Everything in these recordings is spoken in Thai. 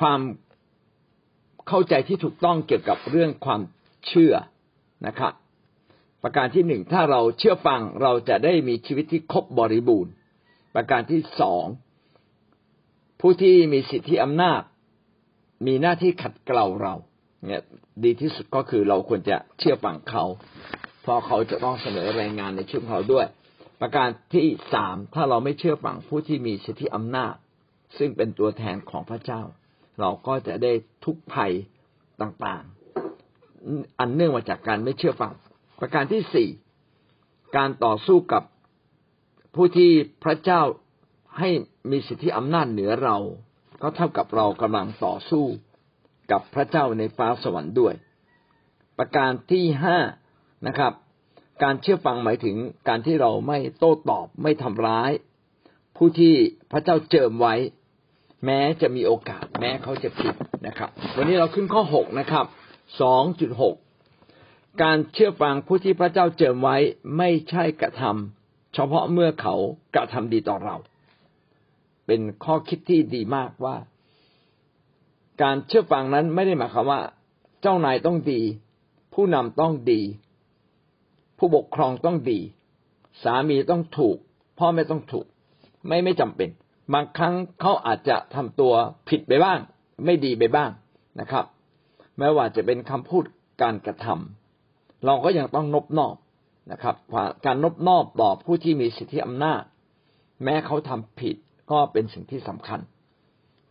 ความเข้าใจที่ถูกต้องเกี่ยวกับเรื่องความเชื่อนะครับ ประการที่หนึ่งถ้าเราเชื่อฟังเราจะได้มีชีวิตที่ครบบริบูรณ์ ประการที่สองผู้ที่มีสิทธิอำนาจ มีหน้าที่ขัดเกลาเราเนี่ยดีที่สุดก็คือเราควรจะเชื่อฟังเขา เพราะเขาจะต้องเสนอรายงานในชุดเขาด้วย ประการที่สามถ้าเราไม่เชื่อฟังผู้ที่มีสิทธิอำนาจ ซึ่งเป็นตัวแทนของพระเจ้า เราก็จะได้ทุกภัยต่างๆ อันเนื่องมาจากการไม่เชื่อฟัง ประการที่สี่การต่อสู้กับผู้ที่พระเจ้าให้มีสิทธิอำนาจเหนือเรา ก็เท่ากับเรากำลังต่อสู้กับพระเจ้าในฟ้าสวรรค์ด้วย ประการที่ห้านะครับ การเชื่อฟังหมายถึงการที่เราไม่โต้ตอบไม่ทำร้าย ผู้ที่พระเจ้าเจิมไว้ แม้จะมีโอกาส แม้เขาจะผิดนะครับ วันนี้เราขึ้นข้อหกนะครับสองจุดหกการเชื่อฟังผู้ที่พระเจ้าเจิมไว้ไม่ใช่กระทำเฉพาะเมื่อเขากระทำดีต่อเรา เป็นข้อคิดที่ดีมากว่า การเชื่อฟังนั้นไม่ได้หมายความว่า เจ้านายต้องดี ผู้นำต้องดี ผู้ปกครองต้องดี สามีต้องถูก พ่อแม่ต้องถูก ไม่ไม่จำเป็น บางครั้งเขาอาจจะทำตัวผิดไปบ้าง ไม่ดีไปบ้างนะครับแม้ว่าจะเป็นคำพูดการกระทำเราก็ยังต้องนบนอบนะครับ การนบนอบต่อผู้ที่มีสิทธิอำนาจ แม้เขาทำผิดก็เป็นสิ่งที่สำคัญ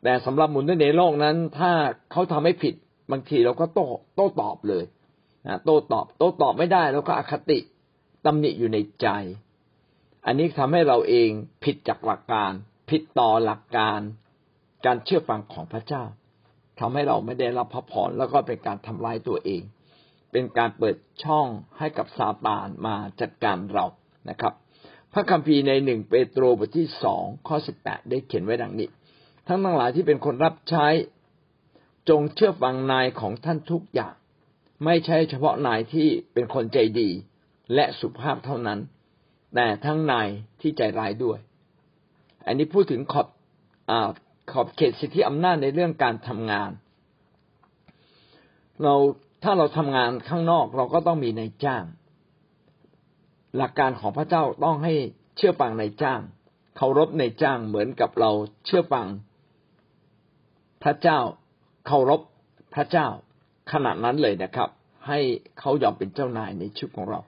แต่สำหรับมุนในโลกนั้น ถ้าเขาทำให้ผิดบางทีเราก็โต้โต้ตอบเลยนะโต้ตอบโต้ตอบไม่ได้แล้วก็อคติตำหนิอยู่ในใจ อันนี้ทำให้เราเองผิดจากหลักการ ผิดต่อหลักการการเชื่อฟังของพระเจ้าทำให้เราไม่ได้รับพระพรแล้วก็เป็นการทำลายตัวเอง เป็นการเปิดช่องให้กับซาตานมาจัดการเรานะครับ พระคัมภีร์ในหนึ่งเปโตรบทที่สองข้อสิบแปดได้เขียนไว้ดังนี้ ทั้งทั้งหลายที่เป็นคนรับใช้ จงเชื่อฟังนายของท่านทุกอย่าง ไม่ใช่เฉพาะนายที่เป็นคนใจดีและสุภาพเท่านั้น แต่ทั้งนายที่ใจร้ายด้วย อันนี้พูดถึงขอบอขอบเขตสิทธิอำนาจในเรื่องการทำงาน เราถ้าเราทำงานข้างนอกเราก็ต้องมีนายจ้าง หลักการของพระเจ้าต้องให้เชื่อฟังในจ้างเคารพในจ้างเหมือนกับเราเชื่อฟัง พระเจ้าเคารพพระเจ้าขนาดนั้นเลยนะครับ ให้เขายอมเป็นเจ้านายในชีวิตของเรา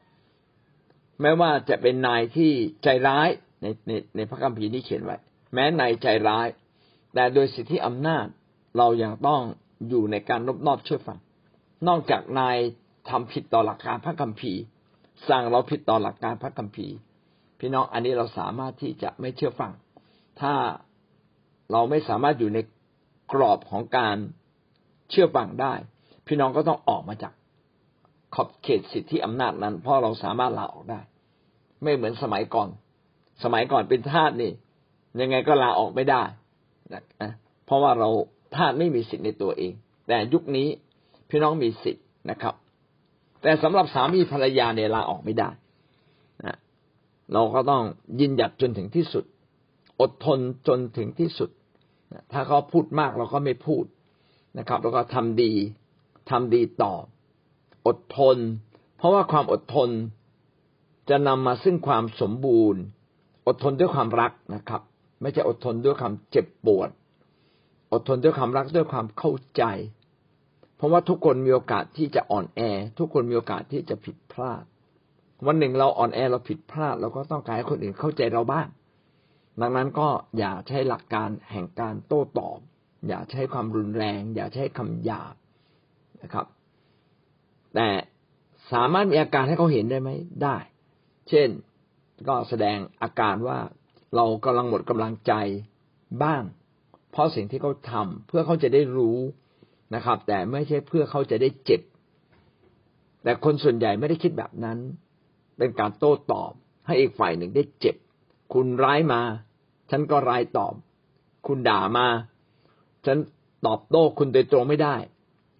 แม้ว่าจะเป็นนายที่ใจร้าย ในในในพระคัมภีร์นี้เขียนไว้ แม้นายใจร้าย แต่โดยสิทธิอำนาจเรายังต้องอยู่ในการนบนอบเชื่อฟัง นอกจากนายทำผิดต่อหลักการพระคัมภีร์ สั่งเราผิดต่อหลักการพระคัมภีร์ พี่น้องอันนี้เราสามารถที่จะไม่เชื่อฟัง ถ้าเราไม่สามารถอยู่ในกรอบของการเชื่อฟังได้ พี่น้องก็ต้องออกมาจากขอบเขตสิทธิอำนาจนั้น เพราะเราสามารถลาออกได้ ไม่เหมือนสมัยก่อน สมัยก่อนเป็นทาสนี่ ยังไงก็ลาออกไม่ได้นะเพราะว่าเราทาสไม่มีสิทธิ์ในตัวเอง แต่ยุคนี้พี่น้องมีสิทธิ์นะครับ แต่สำหรับสามีภรรยาเนี่ยลาออกไม่ได้นะเราก็ต้องยินหยัดจนถึงที่สุด อดทนจนถึงที่สุดถ้าเขาพูดมากเราก็ไม่พูดนะครับ แล้วก็ทำดีทำดีต่อ อดทน เพราะว่าความอดทนจะนำมาซึ่งความสมบูรณ์ อดทนด้วยความรักนะครับ ไม่ใช่อดทนด้วยความเจ็บปวด อดทนด้วยความรักด้วยความเข้าใจ เพราะว่าทุกคนมีโอกาสที่จะอ่อนแอ ทุกคนมีโอกาสที่จะผิดพลาด วันหนึ่งเราอ่อนแอเราผิดพลาด เราก็ต้องการให้คนอื่นเข้าใจเราบ้าง ดังนั้นก็อย่าใช้หลักการแห่งการโต้ตอบ อย่าใช้ความรุนแรง อย่าใช้คำหยาบนะครับ แต่สามารถมีอาการให้เขาเห็นได้ไหมได้ เช่น ก็แสดงอาการว่าเรากำลังหมดกำลังใจบ้าง เพราะสิ่งที่เขาทาเพื่อเขาจะได้รู้นะครับ แต่ไม่ใช่เพื่อเขาจะได้เจ็บ แต่คนส่วนใหญ่ไม่ได้คิดแบบนั้น เป็นการโต้ตอบ ให้อีกฝ่ายหนึ่งได้เจ็บ คุณร้ายมา ฉันก็ร้ายตอบ คุณด่ามา ฉันตอบโต้คุณโดยตรงไม่ได้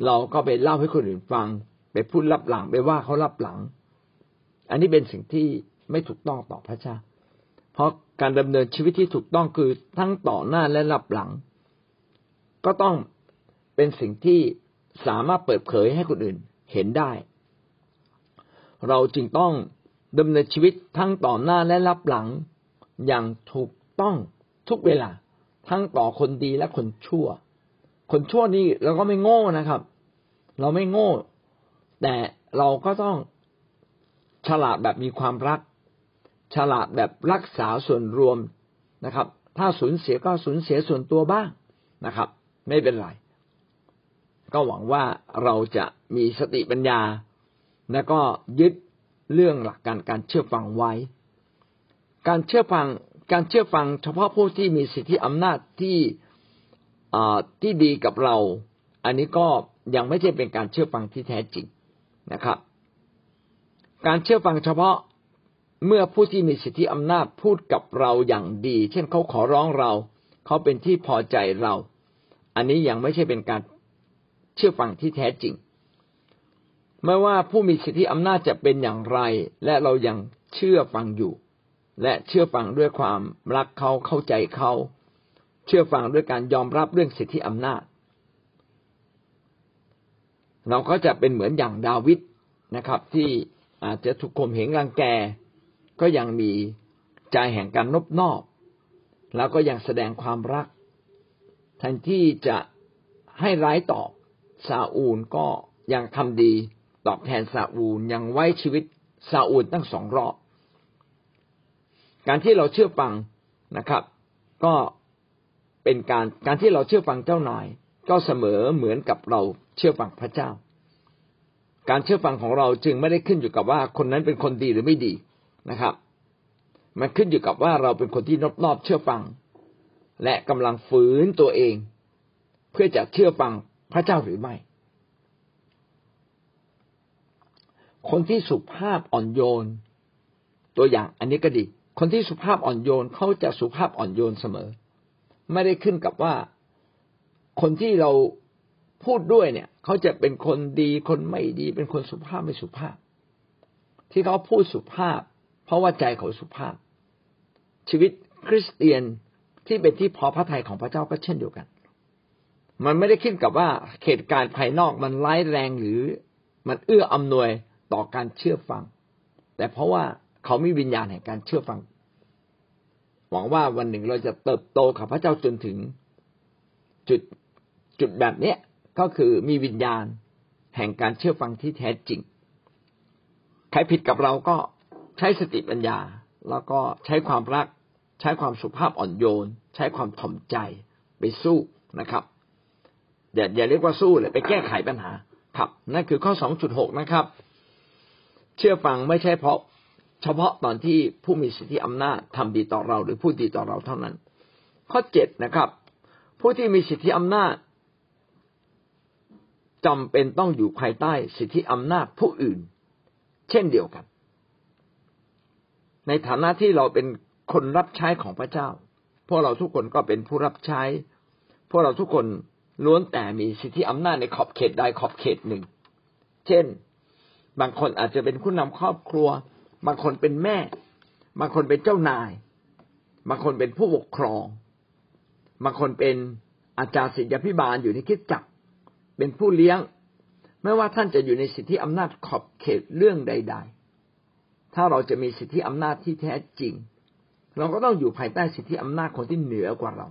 เราก็ไปเล่าให้คนอื่นฟัง ไปพูดรับหลังไปว่าเขารับหลัง อันนี้เป็นสิ่งที่ ไม่ถูกต้องต่อพระเจ้า เพราะการดำเนินชีวิตที่ถูกต้องคือทั้งต่อหน้าและรับหลัง ก็ต้องเป็นสิ่งที่สามารถเปิดเผยให้คนอื่นเห็นได้ เราจึงต้องดำเนินชีวิตทั้งต่อหน้าและรับหลังอย่างถูกต้องทุกเวลา ทั้งต่อคนดีและคนชั่ว คนชั่วนี่เราก็ไม่โง่นะครับ เราไม่โง่ แต่เราก็ต้องฉลาดแบบมีความรัก ฉลาดแบบรักษาส่วนรวมนะครับ ถ้าสูญเสียก็สูญเสียส่วนตัวบ้างนะครับ ไม่เป็นไร ก็หวังว่าเราจะมีสติปัญญา และก็ยึดเรื่องหลักการการเชื่อฟังไว้ การเชื่อฟังการเชื่อฟังเฉพาะผู้ที่มีสิทธิอำนาจที่ที่ดีกับเรา อันนี้ก็ยังไม่ใช่เป็นการเชื่อฟังที่แท้จริงนะครับ การเชื่อฟังเฉพาะ เมื่อผู้ที่มีสิทธิอำนาจพูดกับเราอย่างดี เช่นเขาขอร้องเรา เขาเป็นที่พอใจเรา อันนี้ยังไม่ใช่เป็นการเชื่อฟังที่แท้จริง ไม่ว่าผู้มีสิทธิอำนาจจะเป็นอย่างไร และเรายังเชื่อฟังอยู่ และเชื่อฟังด้วยความรักเขาเข้าใจเขาเชื่อฟังด้วยการยอมรับเรื่องสิทธิอำนาจ เราก็จะเป็นเหมือนอย่างดาวิดนะครับ ที่อาจจะถูกข่มเหงรังแก ก็ยังมีใจแห่งการนบนอบ แล้วก็ยังแสดงความรักแทนที่จะให้ร้ายตอบซาอูลก็ยังทำดีตอบแทนซาอูลยังไว้ชีวิตซาอูลตั้งสองรอบ การที่เราเชื่อฟังนะครับ ก็เป็นการการที่เราเชื่อฟังเจ้านาย ก็เสมอเหมือนกับเราเชื่อฟังพระเจ้า การเชื่อฟังของเราจึงไม่ได้ขึ้นอยู่กับว่าคนนั้นเป็นคนดีหรือไม่ดี นะครับ มันขึ้นอยู่กับว่าเราเป็นคนที่นอบนอบเชื่อฟัง และกำลังฝืนตัวเอง เพื่อจะเชื่อฟังพระเจ้าหรือไม่ คนที่สุภาพอ่อนโยน ตัวอย่างอันนี้ก็ดี คนที่สุภาพอ่อนโยนเขาจะสุภาพอ่อนโยนเสมอ ไม่ได้ขึ้นกับว่าคนที่เราพูดด้วยเนี่ยเขาจะเป็นคนดีคนไม่ดี เป็นคนสุภาพไม่สุภาพ ที่เขาพูดสุภาพ เพราะว่าใจเขาสุภาพ ชีวิตคริสเตียนที่เป็นที่พอพระทัยของพระเจ้าก็เช่นเดียวกัน มันไม่ได้ขึ้นกับว่าเหตุการณ์ภายนอกมันร้ายแรงหรือมันเอื้ออำนวยต่อการเชื่อฟัง แต่เพราะว่าเขามีวิญญาณแห่งการเชื่อฟัง หวังว่าวันหนึ่งเราจะเติบโตกับพระเจ้าจนถึงจุดจุดแบบเนี้ยก็คือมีวิญญาณแห่งการเชื่อฟังที่แท้จริง ใครผิดกับเราก็ ใช้สติปัญญา แล้วก็ใช้ความรัก ใช้ความสุภาพอ่อนโยน ใช้ความถ่อมใจไปสู้นะครับอย่าอย่าเรียกว่าสู้เลยไปแก้ไขปัญหา ครับ นั่นคือข้อสองจุดหกนะครับ เชื่อฟังไม่ใช่เพราะ เฉพาะตอนที่ผู้มีสิทธิอำนาจทำดีต่อเราหรือพูดดีต่อเราเท่านั้น ข้อเจ็ดนะครับ ผู้ที่มีสิทธิอำนาจจำเป็นต้องอยู่ภายใต้สิทธิอำนาจผู้อื่น เช่นเดียวกัน ในฐานะที่เราเป็นคนรับใช้ของพระเจ้า พวกเราทุกคนก็เป็นผู้รับใช้ พวกเราทุกคนล้วนแต่มีสิทธิอำนาจในขอบเขตใดขอบเขตหนึ่ง เช่น บางคนอาจจะเป็นผู้นำครอบครัว บางคนเป็นแม่ บางคนเป็นเจ้านาย บางคนเป็นผู้ปกครอง บางคนเป็นอาจารย์ศิษยพิบาลอยู่ในคิดจักเป็นผู้เลี้ยง ไม่ว่าท่านจะอยู่ในสิทธิอำนาจขอบเขตเรื่องใด ๆ ถ้าเราจะมีสิทธิอำนาจที่แท้จริง เราก็ต้องอยู่ภายใต้สิทธิอำนาจคนที่เหนือกว่าเรา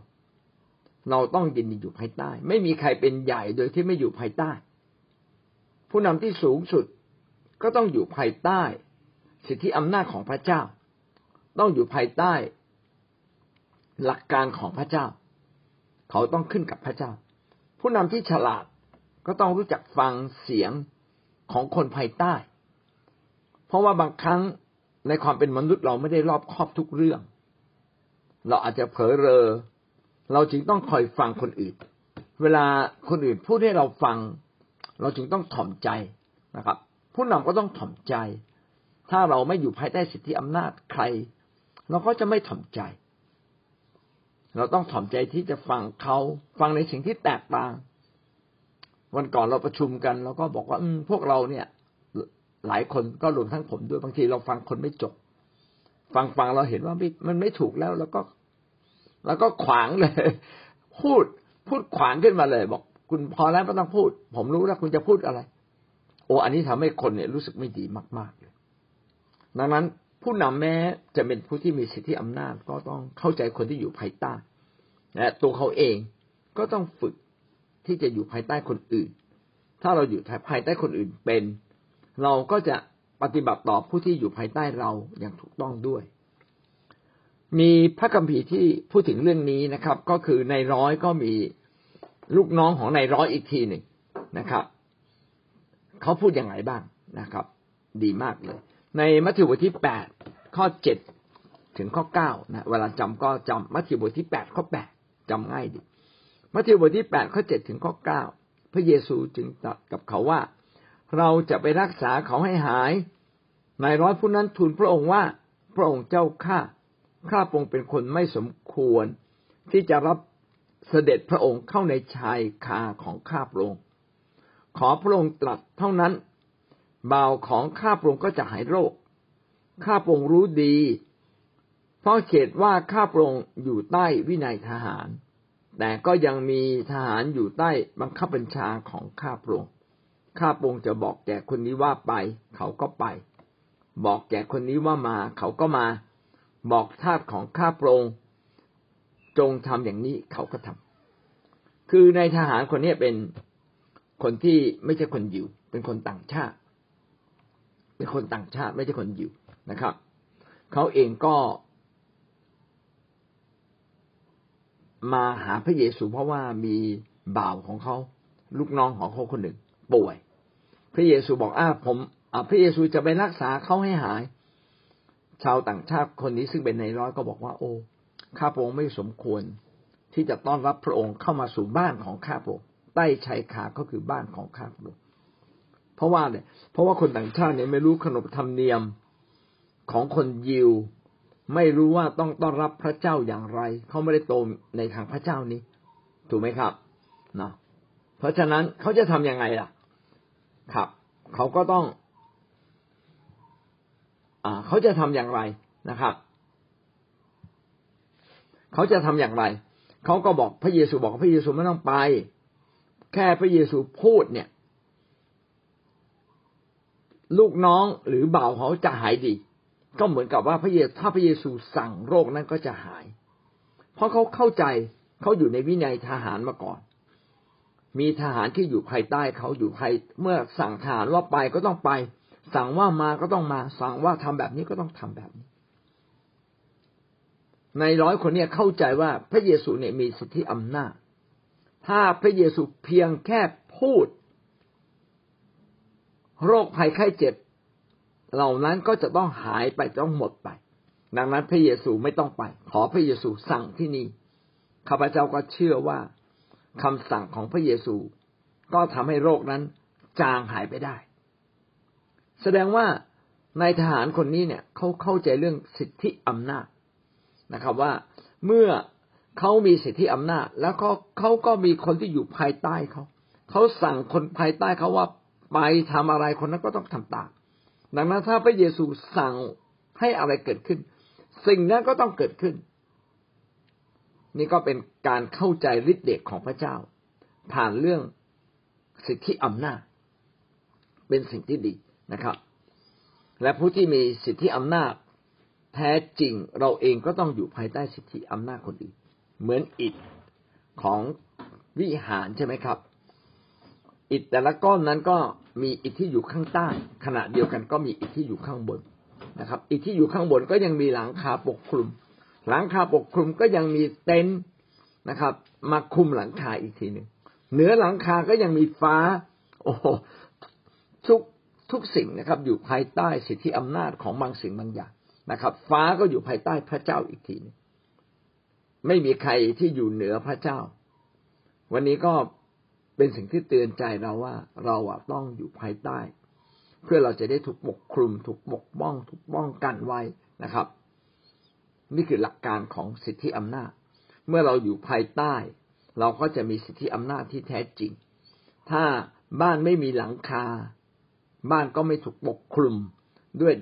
เราต้องยินดีอยู่ภายใต้ ไม่มีใครเป็นใหญ่โดยที่ไม่อยู่ภายใต้ ผู้นำที่สูงสุดก็ต้องอยู่ภายใต้ สิทธิอำนาจของพระเจ้า ต้องอยู่ภายใต้ หลักการของพระเจ้า เขาต้องขึ้นกับพระเจ้า ผู้นำที่ฉลาดก็ต้องรู้จักฟังเสียงของคนภายใต้ ราะว่าบางครั้งในความเป็นมนุษย์เราไม่ได้รอบครอบทุกเรื่อง เราอาจจะเผลอเรอ เราจึงต้องคอยฟังคนอื่น เวลาคนอื่นพูดให้เราฟัง เราจึงต้องถ่อมใจนะครับ ผู้นำก็ต้องถ่อมใจ ถ้าเราไม่อยู่ภายใต้สิทธิอำนาจใคร เราก็จะไม่ถ่อมใจ เราต้องถ่อมใจที่จะฟังเขาฟังในสิ่งที่แตกต่าง วันก่อนเราประชุมกันเราก็บอกว่าอืพวกเราเนี่ย หลายคนก็รวมทั้งผมด้วยบางทีเราฟังคนไม่จบ ฟังฟังเราเห็นว่ามันไม่ถูกแล้ว แล้วก็ แล้วก็ขวางเลย พูดพูดขวางขึ้นมาเลย บอก คุณพอแล้วไม่ต้องพูด ผมรู้แล้วคุณจะพูดอะไร โอ้อันนี้ทำให้คนเนี่ยรู้สึกไม่ดีมาก ๆเลย ดังนั้นผู้นำแม้จะเป็นผู้ที่มีสิทธิอำนาจก็ต้องเข้าใจคนที่อยู่ภายใต้และตัวเขาเองก็ต้องฝึกที่จะอยู่ภายใต้คนอื่น ถ้าเราอยู่ภายใต้คนอื่นเป็น เราก็จะปฏิบัติต่อผู้ที่อยู่ภายใต้เราอย่างถูกต้องด้วย มีพระคัมภีร์ที่พูดถึงเรื่องนี้นะครับ ก็คือในร้อยก็มีลูกน้องของในร้อยอีกทีหนึ่งนะครับเขาพูดอยังไงบ้างนะครับ ดีมากเลย ในมัทธิวบทที่แปดข้อเจ็ดถึงข้อเก้านะเวลาจำก็จำมัทธิวบทที่แปดข้อแปดจำง่ายดีมัทธิวบทที่แปดข้อเจ็ดถึงข้อเก้าพระเยซูจึงตรัสกับเขาว่า เราจะไปรักษาเขาให้หายนายร้อยผู้นั้นทูลพระองค์ว่า พระองค์เจ้าข้าข้าพระองค์เป็นคนไม่สมควร ที่จะรับเสด็จพระองค์เข้าในชายคาของข้าพระองค์ขอพระองค์ตรัสเท่านั้นบ่าวของข้าพระองค์ก็จะหายโรค ข้าพระองค์รู้ดี เพราะเขตว่าข้าพระองค์อยู่ใต้วินัยทหาร แต่ก็ยังมีทหารอยู่ใต้บังคับบัญชาของข้าพระองค์ ข้าพระองค์จะบอกแก่คนนี้ว่าไป เขาก็ไป บอกแก่คนนี้ว่ามา เขาก็มา บอกทาสของข้าพระองค์จงทำอย่างนี้เขาก็ทำคือในทหารคนนี้เป็นคนที่ไม่ใช่คนยิว เป็นคนต่างชาติ เป็นคนต่างชาติไม่ใช่คนยิวนะครับ เขาเองก็มาหาพระเยซูเพราะว่ามีบ่าวของเขา ลูกน้องของเขาคนหนึ่ง ป่วย พระเยซูบอกอ้าผมพระเยซูจะไปรักษาเขาให้หาย ชาวต่างชาติคนนี้ซึ่งเป็นในร้อยก็บอกว่า โอ้ข้าพระองค์ไม่สมควร ที่จะต้อนรับพระองค์เข้ามาสู่บ้านของข้าพระองค์ใต้ชายคาก็คือบ้านของข้าพระองค์เพราะว่าเนี่ยเพราะว่าคนต่างชาติเนี่ยไม่รู้ขนบธรรมเนียมของคนยิว ไม่รู้ว่าต้องต้อนรับพระเจ้าอย่างไร เขาไม่ได้โตในทางพระเจ้านี้ ถูกไหมครับเนาะ ราะฉะนั้นเขาจะทํำยังไงล่ะ ครับ เขาก็ต้องอ่าเขาจะทำอย่างไรนะครับ เขาจะทำอย่างไร เขาก็บอกพระเยซูบอกพระเยซูไม่ต้องไป แค่พระเยซูพูดเนี่ย ลูกน้องหรือบ่าวเขาจะหายดี ก็เหมือนกับว่าพระเยซูถ้าพระเยซูสั่งโรคนั้นก็จะหาย เพราะเขาเข้าใจเขาอยู่ในวินัยทหารมาก่อน มีทหารที่อยู่ภายใต้เขาอยู่ภายเมื่อสั่งทหารว่าไปก็ต้องไป สั่งว่ามาก็ต้องมา สั่งว่าทำแบบนี้ก็ต้องทำแบบนี้ ในร้อยคนเนี่ยเข้าใจว่าพระเยซูเนี่ยมีสิทธิอำนาจ ถ้าพระเยซูเพียงแค่พูด โรคภัยไข้เจ็บ เหล่านั้นก็จะต้องหายไปต้องหมดไป ดังนั้นพระเยซูไม่ต้องไป ขอพระเยซูสั่งที่นี่ข้าพเจ้าก็เชื่อว่า คำสั่งของพระเยซู ก็ทำให้โรคนั้นจางหายไปได้ แสดงว่าในทหารคนนี้เนี่ยเขาเข้าใจเรื่องสิทธิอำนาจนะครับว่าเมื่อเขามีสิทธิอำนาจ แล้วก็เขาก็มีคนที่อยู่ภายใต้เขาเขาสั่งคนภายใต้เขาว่าไปทำอะไรคนนั้นก็ต้องทำตามดังนั้นถ้าพระเยซูสั่งให้อะไรเกิดขึ้น สิ่งนั้นก็ต้องเกิดขึ้น นี่ก็เป็นการเข้าใจฤทธิเดชของพระเจ้า ผ่านเรื่องสิทธิอำนาจ เป็นสิ่งที่ดีนะครับ และผู้ที่มีสิทธิอำนาจ แท้จริงเราเองก็ต้องอยู่ภายใต้สิทธิอำนาจคนอื่น เหมือนอิฐของวิหารใช่ไหมครับ อิฐแต่ละก้อนนั้นก็มีอิฐที่อยู่ข้างใต้ ขณะเดียวกันก็มีอิฐที่อยู่ข้างบนนะครับ อิฐที่อยู่ข้างบนก็ยังมีหลังคาปกคลุม หลังคาปกคลุมก็ยังมีเต็นท์นะครับ มาคุมหลังคาอีกทีหนึ่งเหนือหลังคาก็ยังมีฟ้า โอ้ทุกทุกสิ่งนะครับ อยู่ภายใต้สิทธิอำนาจของบางสิ่งบางอย่างนะครับ ฟ้าก็อยู่ภายใต้พระเจ้าอีกทีนึงไม่มีใครที่อยู่เหนือพระเจ้า วันนี้ก็เป็นสิ่งที่เตือนใจเราว่าเราต้องอยู่ภายใต้ เพื่อเราจะได้ถูกปกคลุม ถูกปกป้อง ถูกป้องกันไว้นะครับ นี่คือหลักการของสิทธิอำนาจ เมื่อเราอยู่ภายใต้ เราก็จะมีสิทธิอำนาจที่แท้จริง ถ้าบ้านไม่มีหลังคา บ้านก็ไม่ถูกปกคลุมด้วย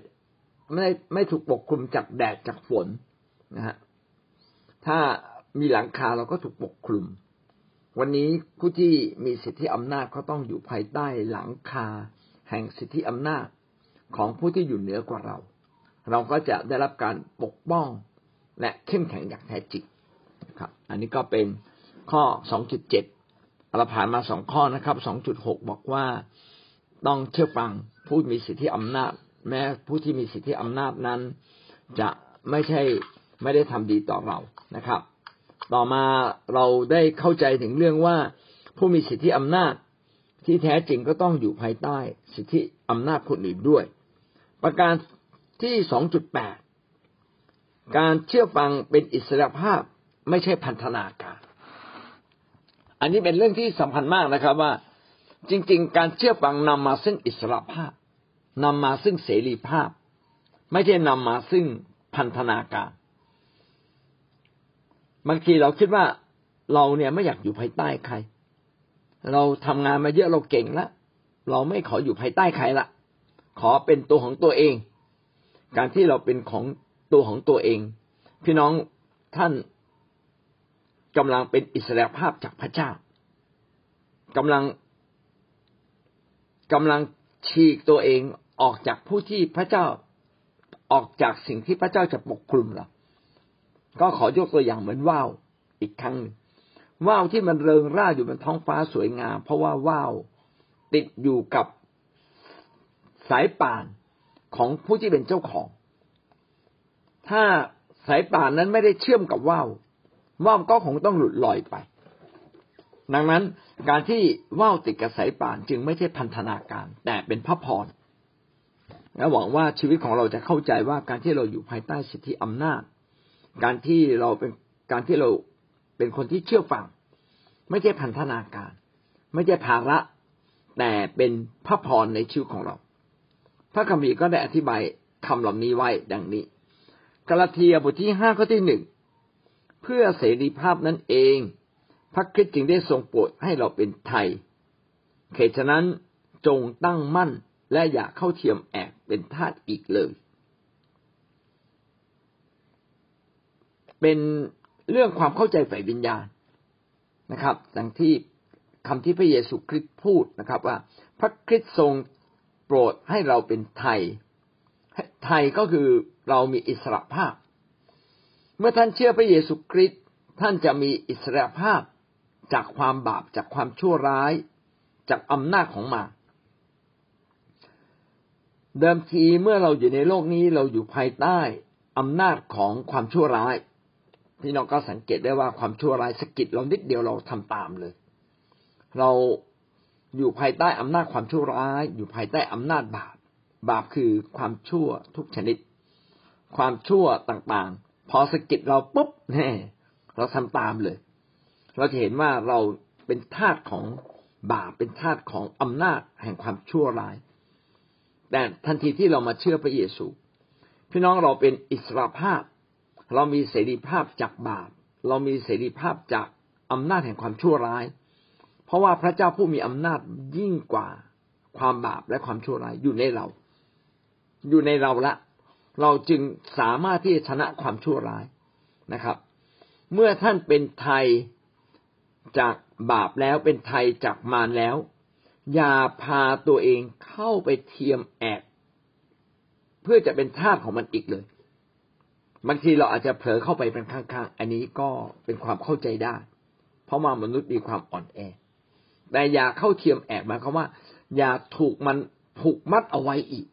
ไม่ไม่ถูกปกคลุมจากแดดจากฝนนะฮะถ้ามีหลังคาเราก็ถูกปกคลุม วันนี้ผู้ที่มีสิทธิอำนาจเขาต้องอยู่ภายใต้หลังคา แห่งสิทธิอำนาจของผู้ที่อยู่เหนือกว่าเรา เราก็จะได้รับการปกป้อง และเข้มแข็งอย่างแท้จริงครับ อันนี้ก็เป็นข้อ 2.7เราผ่านมาสองข้อนะครับ 2.6 บอกว่าต้องเชื่อฟังผู้มีสิทธิอำนาจ แม้ผู้ที่มีสิทธิอำนาจนั้น จะไม่ใช่ไม่ได้ทำดีต่อเรานะครับ ต่อมาเราได้เข้าใจถึงเรื่องว่าผู้มีสิทธิอำนาจที่แท้จริงก็ต้องอยู่ภายใต้สิทธิอำนาจคนอื่นด้วย ประการที่สองจุดแปด การเชื่อฟังเป็นอิสระภาพไม่ใช่พันธนาการ อันนี้เป็นเรื่องที่สำคัญมากนะครับว่า จริง ๆ การเชื่อฟังนำมาซึ่งอิสระภาพนำมาซึ่งเสรีภาพ ไม่ใช่นำมาซึ่งพันธนาการบางทีเราคิดว่าเราเนี่ยไม่อยากอยู่ภายใต้ใคร เราทำงานมาเยอะเราเก่งแล้วเราไม่ขออยู่ภายใต้ใครละขอเป็นตัวของตัวเอง การที่เราเป็นของ ตัวของตัวเอง พี่น้องท่านกำลังเป็นอิสระภาพจากพระเจ้ากำลังกำลังฉีกตัวเองออกจากผู้ที่พระเจ้าออกจากสิ่งที่พระเจ้าจะปกคลุมเราก็ขอยกตัวอย่างเหมือนว่าวอีกครั้งว่าวที่มันเริงร่าอยู่บนท้องฟ้าสวยงาม เพราะว่าว่าวติดอยู่กับสายป่านของผู้ที่เป็นเจ้าของ ถ้าสายป่านนั้นไม่ได้เชื่อมกับว่าวว่าวก็คงต้องหลุดลอยไป ดังนั้นการที่ว่าวติดกับสายป่านจึงไม่ใช่พันธนาการ แต่เป็นพระพรและหวังว่าชีวิตของเราจะเข้าใจว่าการที่เราอยู่ภายใต้สิทธิอำนาจ การที่เราเป็นการที่เราเป็นคนที่เชื่อฟัง ไม่ใช่พันธนาการ ไม่ใช่ภาระ แต่เป็นพระพรในชีวิตของเรา พระคัมภีร์ก็ได้อธิบายคำเหล่านี้ไว้ดังนี้ กาลาเทียบทที่ห้าข้อที่หนึ่งเพื่อเสรีภาพนั่นเอง พระคริสต์จึงได้ทรงโปรดให้เราเป็นไทยเหตุฉะนั้นจงตั้งมั่นและอย่าเข้าเทียมแอบเป็นทาสอีกเลย เป็นเรื่องความเข้าใจฝ่ายวิญญาณนะครับดังที่คำที่พระเยซูคริสต์พูดนะครับ ว่า พระคริสต์ทรงโปรดให้เราเป็นไทย ไทยก็คือเรามีอิสระภาพ เมื่อท่านเชื่อพระเยซูคริสต์ท่านจะมีอิสระภาพจากความบาปจากความชั่วร้าย จากอำนาจของมาเดิมทีเมื่อเราอยู่ในโลกนี้เราอยู่ภายใต้อำนาจของความชั่วร้าย พี่น้องก็สังเกตได้ว่าความชั่วร้ายสกิดเรานิดเดียวเราทำตามเลย เราอยู่ภายใต้อำนาจความชั่วร้าย อยู่ภายใต้อำนาจบาป บาปคือความชั่วทุกชนิด ความชั่วต่างๆ พอสกิดเราปุ๊บแน่เราทำตามเลย เราจะเห็นว่าเราเป็นทาสของบาปเป็นทาสของอำนาจแห่งความชั่วร้าย แต่ทันทีที่เรามาเชื่อพระเยซูพี่น้องเราเป็นอิสระภาพ เรามีเสรีภาพจากบาป เรามีเสรีภาพจากอำนาจแห่งความชั่วร้าย เพราะว่าพระเจ้าผู้มีอำนาจยิ่งกว่าความบาปและความชั่วร้ายอยู่ในเรา อยู่ในเราละ เราจึงสามารถที่จะชนะความชั่วร้ายนะครับ เมื่อท่านเป็นไทยจากบาปแล้วเป็นไทยจากมารแล้ว อย่าพาตัวเองเข้าไปเทียมแอบเพื่อจะเป็นทาสของมันอีกเลยบางทีเราอาจจะเผลอเข้าไปเป็นข้างๆ อันนี้ก็เป็นความเข้าใจได้ เพราะว่ามนุษย์มีความอ่อนแอ แต่อย่าเข้าเทียมแอบหมาเขามว่า อย่าถูกมันผูกมัดเอาไว้อีก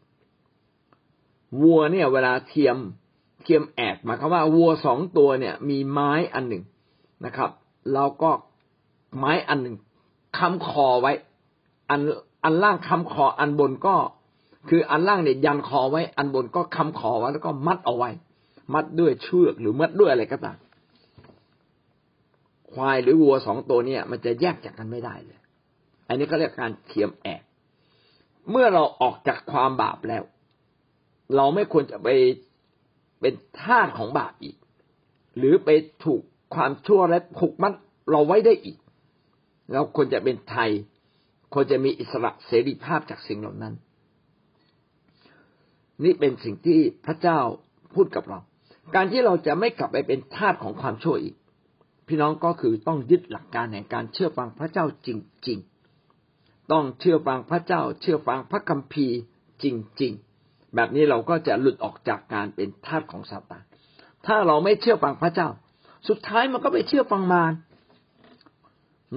วัวเนี่ย เวลาเทียมเทียมแอบมาเขาว่าวัวสองตัวเนี่ย มีไม้อันหนึ่งนะครับเราก็ไม้อันหนึ่งค้ำคอไว้ อันอันล่างค้ำคออันบนก็ คืออันล่างเนี่ยยันคอไว้ อันบนก็ค้ำคอไว้แล้วก็มัดเอาไว้ มัดด้วยเชือกหรือมัดด้วยอะไรก็ตามควายหรือวัวสองตัวเนี่ย มันจะแยกจากกันไม่ได้เลย อันนี้ก็เรียกการเทียมแอกเมื่อเราออกจากความบาปแล้ว เราไม่ควรจะไปเป็นทาสของบาปอีก หรือไปถูกความชั่วและผูกมัดเราไว้ได้อีก เราควรจะเป็นไทยควรจะมีอิสระเสรีภาพจากสิ่งเหล่านั้น นี่เป็นสิ่งที่พระเจ้าพูดกับเรา การที่เราจะไม่กลับไปเป็นทาสของความชั่วอีก พี่น้องก็คือต้องยึดหลักการในการเชื่อฟังพระเจ้าจริง ๆ ต้องเชื่อฟังพระเจ้า เชื่อฟังพระคัมภีร์จริง ๆ แบบนี้เราก็จะหลุดออกจากการเป็นทาสของซาตานถ้าเราไม่เชื่อฟังพระเจ้า สุดท้ายมันก็ไปเชื่อฟังมาร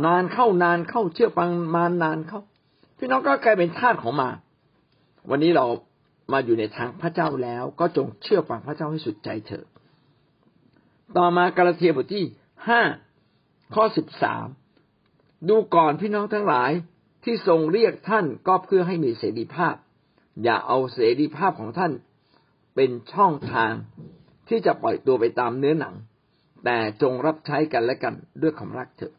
นานเข้านานเข้าเชื่อฟังมารนานเข้า พี่น้องก็กลายเป็นทาสของมารวันนี้เรามาอยู่ในทางพระเจ้าแล้ว ก็จงเชื่อฟังพระเจ้าให้สุดใจเถิดต่อมากาลาเทียบทที่ห้าข้อสิบสามดูก่อนพี่น้องทั้งหลายที่ทรงเรียกท่านก็เพื่อให้มีเสรีภาพ อย่าเอาเสรีภาพของท่านเป็นช่องทางที่จะปล่อยตัวไปตามเนื้อหนัง แต่จงรับใช้กันและกันด้วยความรักเถอะ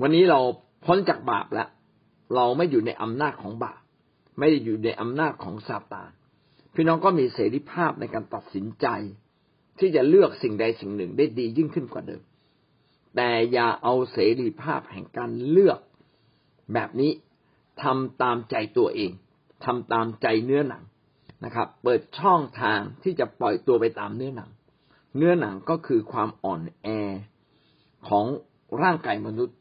วันนี้เราพ้นจากบาปแล้ว เราไม่อยู่ในอำนาจของบาป ไม่ได้อยู่ในอำนาจของซาตาน พี่น้องก็มีเสรีภาพในการตัดสินใจ ที่จะเลือกสิ่งใดสิ่งหนึ่งได้ดียิ่งขึ้นกว่าเดิม แต่อย่าเอาเสรีภาพแห่งการเลือกแบบนี้ทำตามใจตัวเอง ทำตามใจเนื้อหนังนะครับ เปิดช่องทางที่จะปล่อยตัวไปตามเนื้อหนัง เนื้อหนังก็คือความอ่อนแอของร่างกายมนุษย์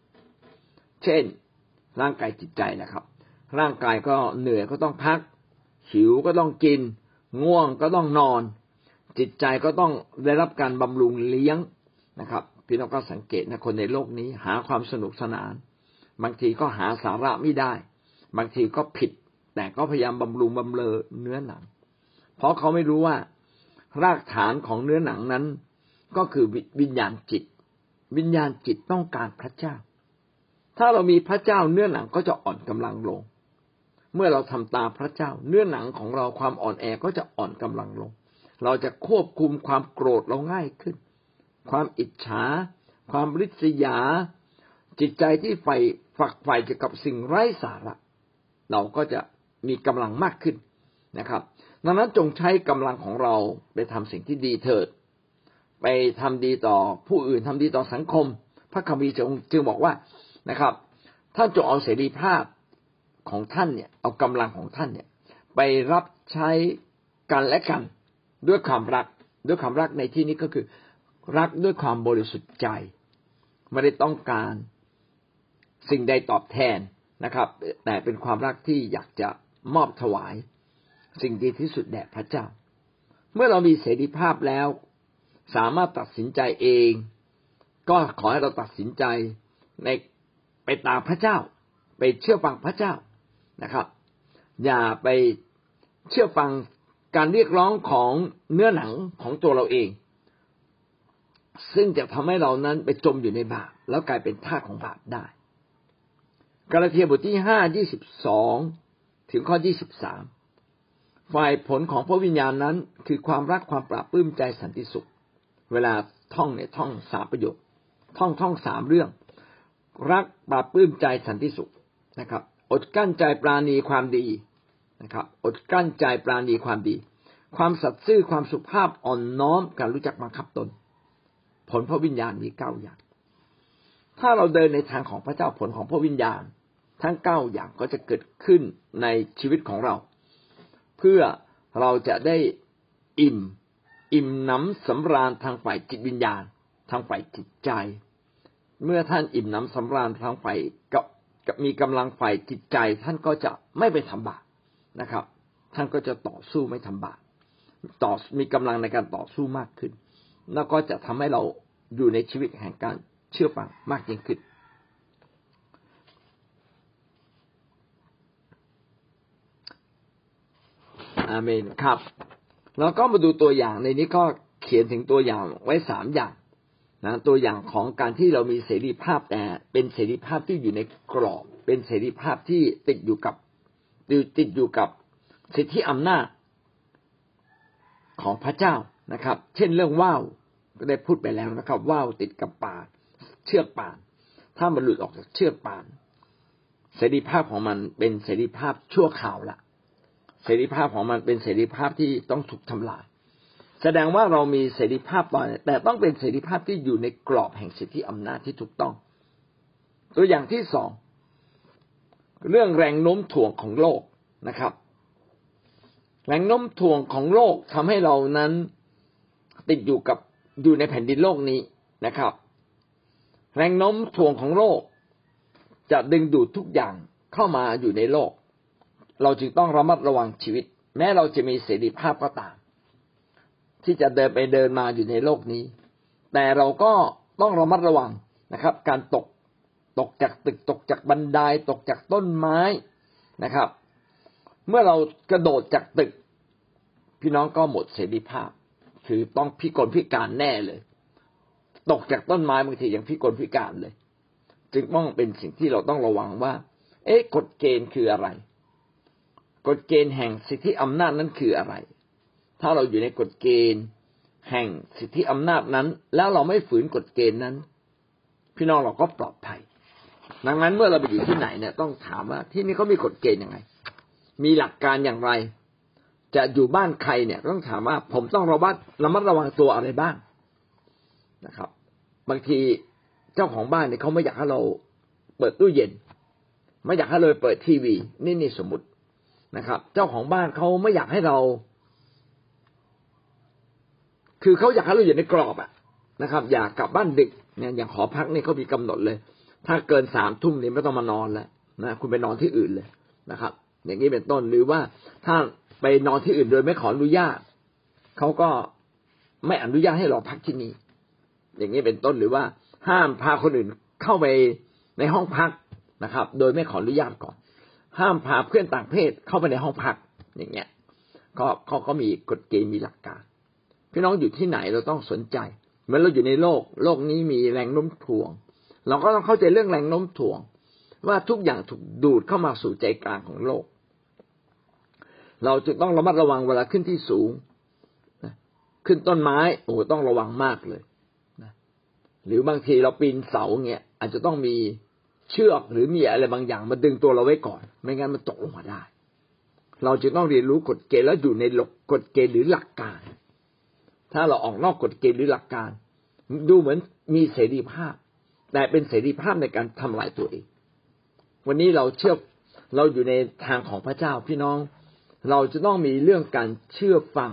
เช่น ร่างกายจิตใจนะครับ ร่างกายก็เหนื่อยก็ต้องพัก หิวก็ต้องกิน ง่วงก็ต้องนอน จิตใจก็ต้องได้รับการบำรุงเลี้ยงนะครับพี่น้องก็สังเกตนะคนในโลกนี้หาความสนุกสนาน บางทีก็หาสาระไม่ได้ บางทีก็ผิด แต่ก็พยายามบำรุงบำเลอเนื้อหนัง เพราะเขาไม่รู้ว่ารากฐานของเนื้อหนังนั้น ก็คือวิญญาณจิต วิญญาณจิตต้องการพระเจ้า ถ้าเรามีพระเจ้าเนื้อหนังก็จะอ่อนกำลังลง เมื่อเราทำตามพระเจ้า เนื้อหนังของเราความอ่อนแอก็จะอ่อนกำลังลง เราจะควบคุมความโกรธเราง่ายขึ้น ความอิจฉา ความริษยา จิตใจที่ใฝ่ฝักใฝ่เกี่ยวกับสิ่งไร้สาระ เราก็จะ มีกำลังมากขึ้นนะครับ ดังนั้นจงใช้กำลังของเราไปทำสิ่งที่ดีเถิด ไปทำดีต่อผู้อื่นทำดีต่อสังคม พระคัมภีร์จึงบอกว่านะครับ ท่านจงเอาเสรีภาพของท่านเนี่ย เอากำลังของท่านเนี่ย ไปรับใช้กันและกันด้วยความรัก ด้วยความรักในที่นี้ก็คือ รักด้วยความบริสุทธิ์ใจ ไม่ได้ต้องการสิ่งใดตอบแทนนะครับ แต่เป็นความรักที่อยากจะ มอบถวาย สิ่งดีที่สุดแด่พระเจ้า เมื่อเรามีเสรีภาพแล้ว สามารถตัดสินใจเอง ก็ขอให้เราตัดสินใจในไปตามพระเจ้า ไปเชื่อฟังพระเจ้านะครับ อย่าไปเชื่อฟังการเรียกร้องของเนื้อหนังของตัวเราเอง ซึ่งจะทำให้เรานั้นไปจมอยู่ในบาปแล้วกลายเป็นทาสของบาปได้ กาลาเทียบทที่ห้ายี่สิบสอง ถึงข้อยี่สิบสามฝ่ายผลของพระวิญญาณนั้น คือความรักความปราบปลื้มใจสันติสุข เวลาท่องเนี่ยท่องสามประโยค ท่องท่องสามเรื่อง รักปราบปลื้มใจสันติสุขนะครับ อดกั้นใจปราณีความดีนะครับ อดกั้นใจปราณีความดี ความสัตย์ซื่อความสุภาพอ่อนน้อมการรู้จักบังคับตน ผลพระวิญญาณมีเก้าอย่าง ถ้าเราเดินในทางของพระเจ้าผลของพระวิญญาณ ทั้งเก้าอย่างก็จะเกิดขึ้นในชีวิตของเรา เพื่อเราจะได้อิ่ม อิ่มน้ำสำราญทางฝ่ายจิตวิญญาณ ทางฝ่ายจิตใจ เมื่อท่านอิ่มน้ำสำราญทางฝ่ายกับมีกำลังฝ่ายจิตใจ ท่านก็จะไม่ไปทำบาปนะครับ ท่านก็จะต่อสู้ไม่ทำบาปต่อมีกำลังในการต่อสู้มากขึ้น แล้วก็จะทำให้เราอยู่ในชีวิตแห่งการเชื่อฟังมากยิ่งขึ้น อาเมนครับ แล้วก็มาดูตัวอย่างในนี้ก็เขียนถึงตัวอย่างไว้สามอย่างนะตัวอย่างของการที่เรามีเสรีภาพแต่เป็นเสรีภาพที่อยู่ในกรอบ เป็นเสรีภาพที่ติดอยู่กับติดอยู่กับสิทธิอำนาจของพระเจ้านะครับ เช่นเรื่องว่าวก็ได้พูดไปแล้วนะครับว่าวติดกับป่าเชือกป่าน ถ้ามันหลุดออกจากเชือกป่าน เสรีภาพของมันเป็นเสรีภาพชั่วคราวละ เสรีภาพของมันเป็นเสรีภาพที่ต้องถูกทำลาย แสดงว่าเรามีเสรีภาพตอนนี้แต่ต้องเป็นเสรีภาพที่อยู่ในกรอบแห่งสิทธิอำนาจที่ถูกต้อง ตัวอย่างที่สองเรื่องแรงโน้มถ่วงของโลกนะครับ แรงโน้มถ่วงของโลกทำให้เรานั้นติดอยู่กับอยู่ในแผ่นดินโลกนี้นะครับ แรงโน้มถ่วงของโลก จะดึงดูดทุกอย่างเข้ามาอยู่ในโลก เราจึงต้องระมัดระวังชีวิต แม้เราจะมีเสรีภาพก็ตาม ที่จะเดินไปเดินมาอยู่ในโลกนี้ แต่เราก็ต้องระมัดระวังนะครับ การตกตกจากตึกตกจากบันไดตกจากต้นไม้นะครับ เมื่อเรากระโดดจากตึก พี่น้องก็หมดเสรีภาพ คือต้องพิกลพิการแน่เลย ตกจากต้นไม้บางทียังพิกลพิการเลย จึงต้องเป็นสิ่งที่เราต้องระวังว่า เอ๊ะกฎเกณฑ์คืออะไร กฎเกณฑ์แห่งสิทธิอำนาจนั้นคืออะไร ถ้าเราอยู่ในกฎเกณฑ์แห่งสิทธิอำนาจนั้น แล้วเราไม่ฝืนกฎเกณฑ์นั้น พี่น้องเราก็ปลอดภัย ดังนั้นเมื่อเราไปอยู่ที่ไหนเนี่ยต้องถามว่าที่นี่เขามีกฎเกณฑ์ยังไง มีหลักการอย่างไร จะอยู่บ้านใครเนี่ยต้องถามว่าผมต้องระมัดระมัดระวังตัวอะไรบ้างนะครับ บางทีเจ้าของบ้านเนี่ยเขาไม่อยากให้เราเปิดตู้เย็น ไม่อยากให้เราเปิดทีวี นี่นี่สมมติ นะครับ เจ้าของบ้านเขาไม่อยากให้เรา คือเขาอยากให้เราอยู่ในกรอบอะนะครับ อยากกลับบ้านดึกเนี่ยอย่างขอพักเนี่ยเขามีกำหนดเลย ถ้าเกินสามทุ่มนี่ไม่ต้องมานอนแล้วนะคุณไปนอนที่อื่นเลยนะครับ อย่างนี้เป็นต้นหรือว่าถ้าไปนอนที่อื่นโดยไม่ขออนุญาตเขาก็ไม่อนุญาตให้เราพักที่นี่อย่างนี้เป็นต้นหรือว่าห้ามพาคนอื่นเข้าไปในห้องพักนะครับ โดยไม่ขออนุญาตก่อน ห้ามพาเพื่อนต่างเพศเข้าไปในห้องพักอย่างเงี้ยก็เขาก็มีกฎเกณฑ์มีหลักการ พี่น้องอยู่ที่ไหนเราต้องสนใจเหมือนเราอยู่ในโลก โลกนี้มีแรงโน้มถ่วง เราก็ต้องเข้าใจเรื่องแรงโน้มถ่วง ว่าทุกอย่างถูกดูดเข้ามาสู่ใจกลางของโลก เราจึงต้องระมัดระวังเวลาขึ้นที่สูงขึ้นต้นไม้โอ้ต้องระวังมากเลยหรือบางทีเราปีนเสาเงี้ยอาจจะต้องมี เชือกหรือมีอะไรบางอย่างมาดึงตัวเราไว้ก่อน ไม่งั้นมันตกลงมาได้ เราจะต้องเรียนรู้กฎเกณฑ์แล้วอยู่ในหลักกฎเกณฑ์หรือหลักการ ถ้าเราออกนอกกฎเกณฑ์หรือหลักการ ดูเหมือนมีเสรีภาพ แต่เป็นเสรีภาพในการทำลายตัวเอง วันนี้เราเชื่อเราอยู่ในทางของพระเจ้าพี่น้อง เราจะต้องมีเรื่องการเชื่อฟัง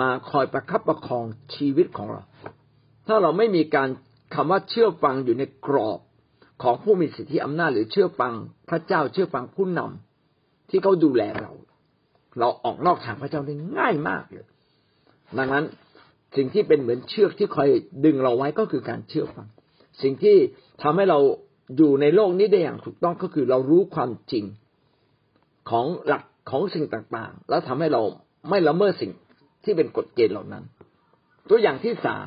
มาคอยประคับประคองชีวิตของเรา ถ้าเราไม่มีการคำว่าเชื่อฟังอยู่ในกรอบ ของผู้มีสิทธิอำนาจหรือเชื่อฟังพระเจ้าเชื่อฟังผู้นำที่เขาดูแลเรา เราออกนอกทางพระเจ้าได้ง่ายมากเลย ดังนั้นสิ่งที่เป็นเหมือนเชือกที่คอยดึงเราไว้ก็คือการเชื่อฟัง สิ่งที่ทำให้เราอยู่ในโลกนี้ได้อย่างถูกต้องก็คือเรารู้ความจริงของหลักของสิ่งต่างๆ แล้วทำให้เราไม่ละเมิดสิ่งที่เป็นกฎเกณฑ์เหล่านั้น ตัวอย่างที่สาม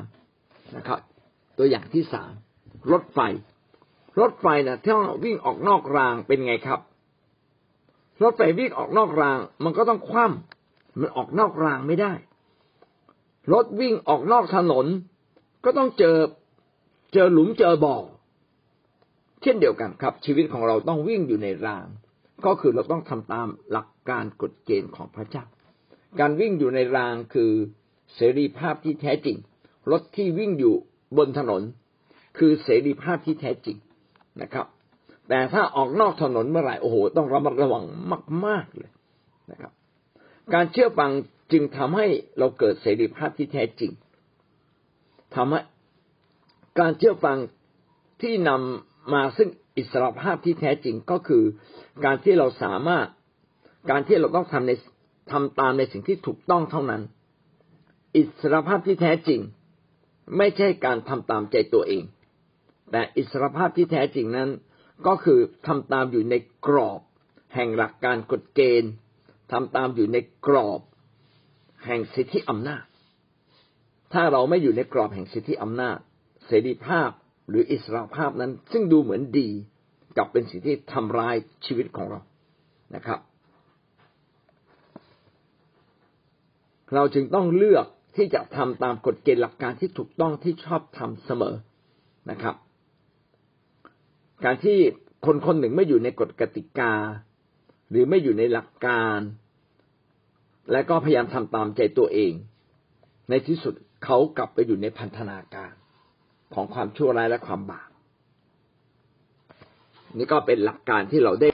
นะครับ ตัวอย่างที่สามรถไฟ รถไฟนะถ้าวิ่งออกนอกรางเป็นไงครับ รถไฟวิ่งออกนอกราง มันก็ต้องคว่ำมันออกนอกรางไม่ได้ รถวิ่งออกนอกถนน ก็ต้องเจอเจอหลุมเจอบ่อเช่นเดียวกันครับ ชีวิตของเราต้องวิ่งอยู่ในราง ก็คือเราต้องทำตามหลักการกฎเกณฑ์ของพระเจ้า การวิ่งอยู่ในรางคือเสรีภาพที่แท้จริง รถที่วิ่งอยู่บนถนน คือเสรีภาพที่แท้จริง นะครับ แต่ถ้าออกนอกถนนเมื่อไหร่โอ้โห ต้องระมัดระวังมาก ๆเลยนะครับ การเชื่อฟังจึงทำให้เราเกิดเสรีภาพที่แท้จริงทำให้การเชื่อฟังที่นำมาซึ่งอิสรภาพที่แท้จริงก็คือ การที่เราสามารถ การที่เราต้องทำในทำตามในสิ่งที่ถูกต้องเท่านั้น อิสรภาพที่แท้จริง ไม่ใช่การทำตามใจตัวเอง แต่อิสรภาพที่แท้จริงนั้น ก็คือทำตามอยู่ในกรอบ แห่งหลักการกฎเกณฑ์ทำตามอยู่ในกรอบ แห่งสิทธิอำนาจ ถ้าเราไม่อยู่ในกรอบแห่งสิทธิอำนาจ เสรีภาพหรืออิสรภาพนั้น ซึ่งดูเหมือนดีกับเป็นสิ่งที่ทำร้ายชีวิตของเรานะครับ เราจึงต้องเลือกที่จะทำตามกฎเกณฑ์หลักการที่ถูกต้องที่ชอบทำเสมอนะครับ การที่คนคนหนึ่งไม่อยู่ในกฎกติกา หรือไม่อยู่ในหลักการ และก็พยายามทำตามใจตัวเอง ในที่สุดเขากลับไปอยู่ในพันธนาการของความชั่วร้ายและความบาปนี่ก็เป็นหลักการที่เราได้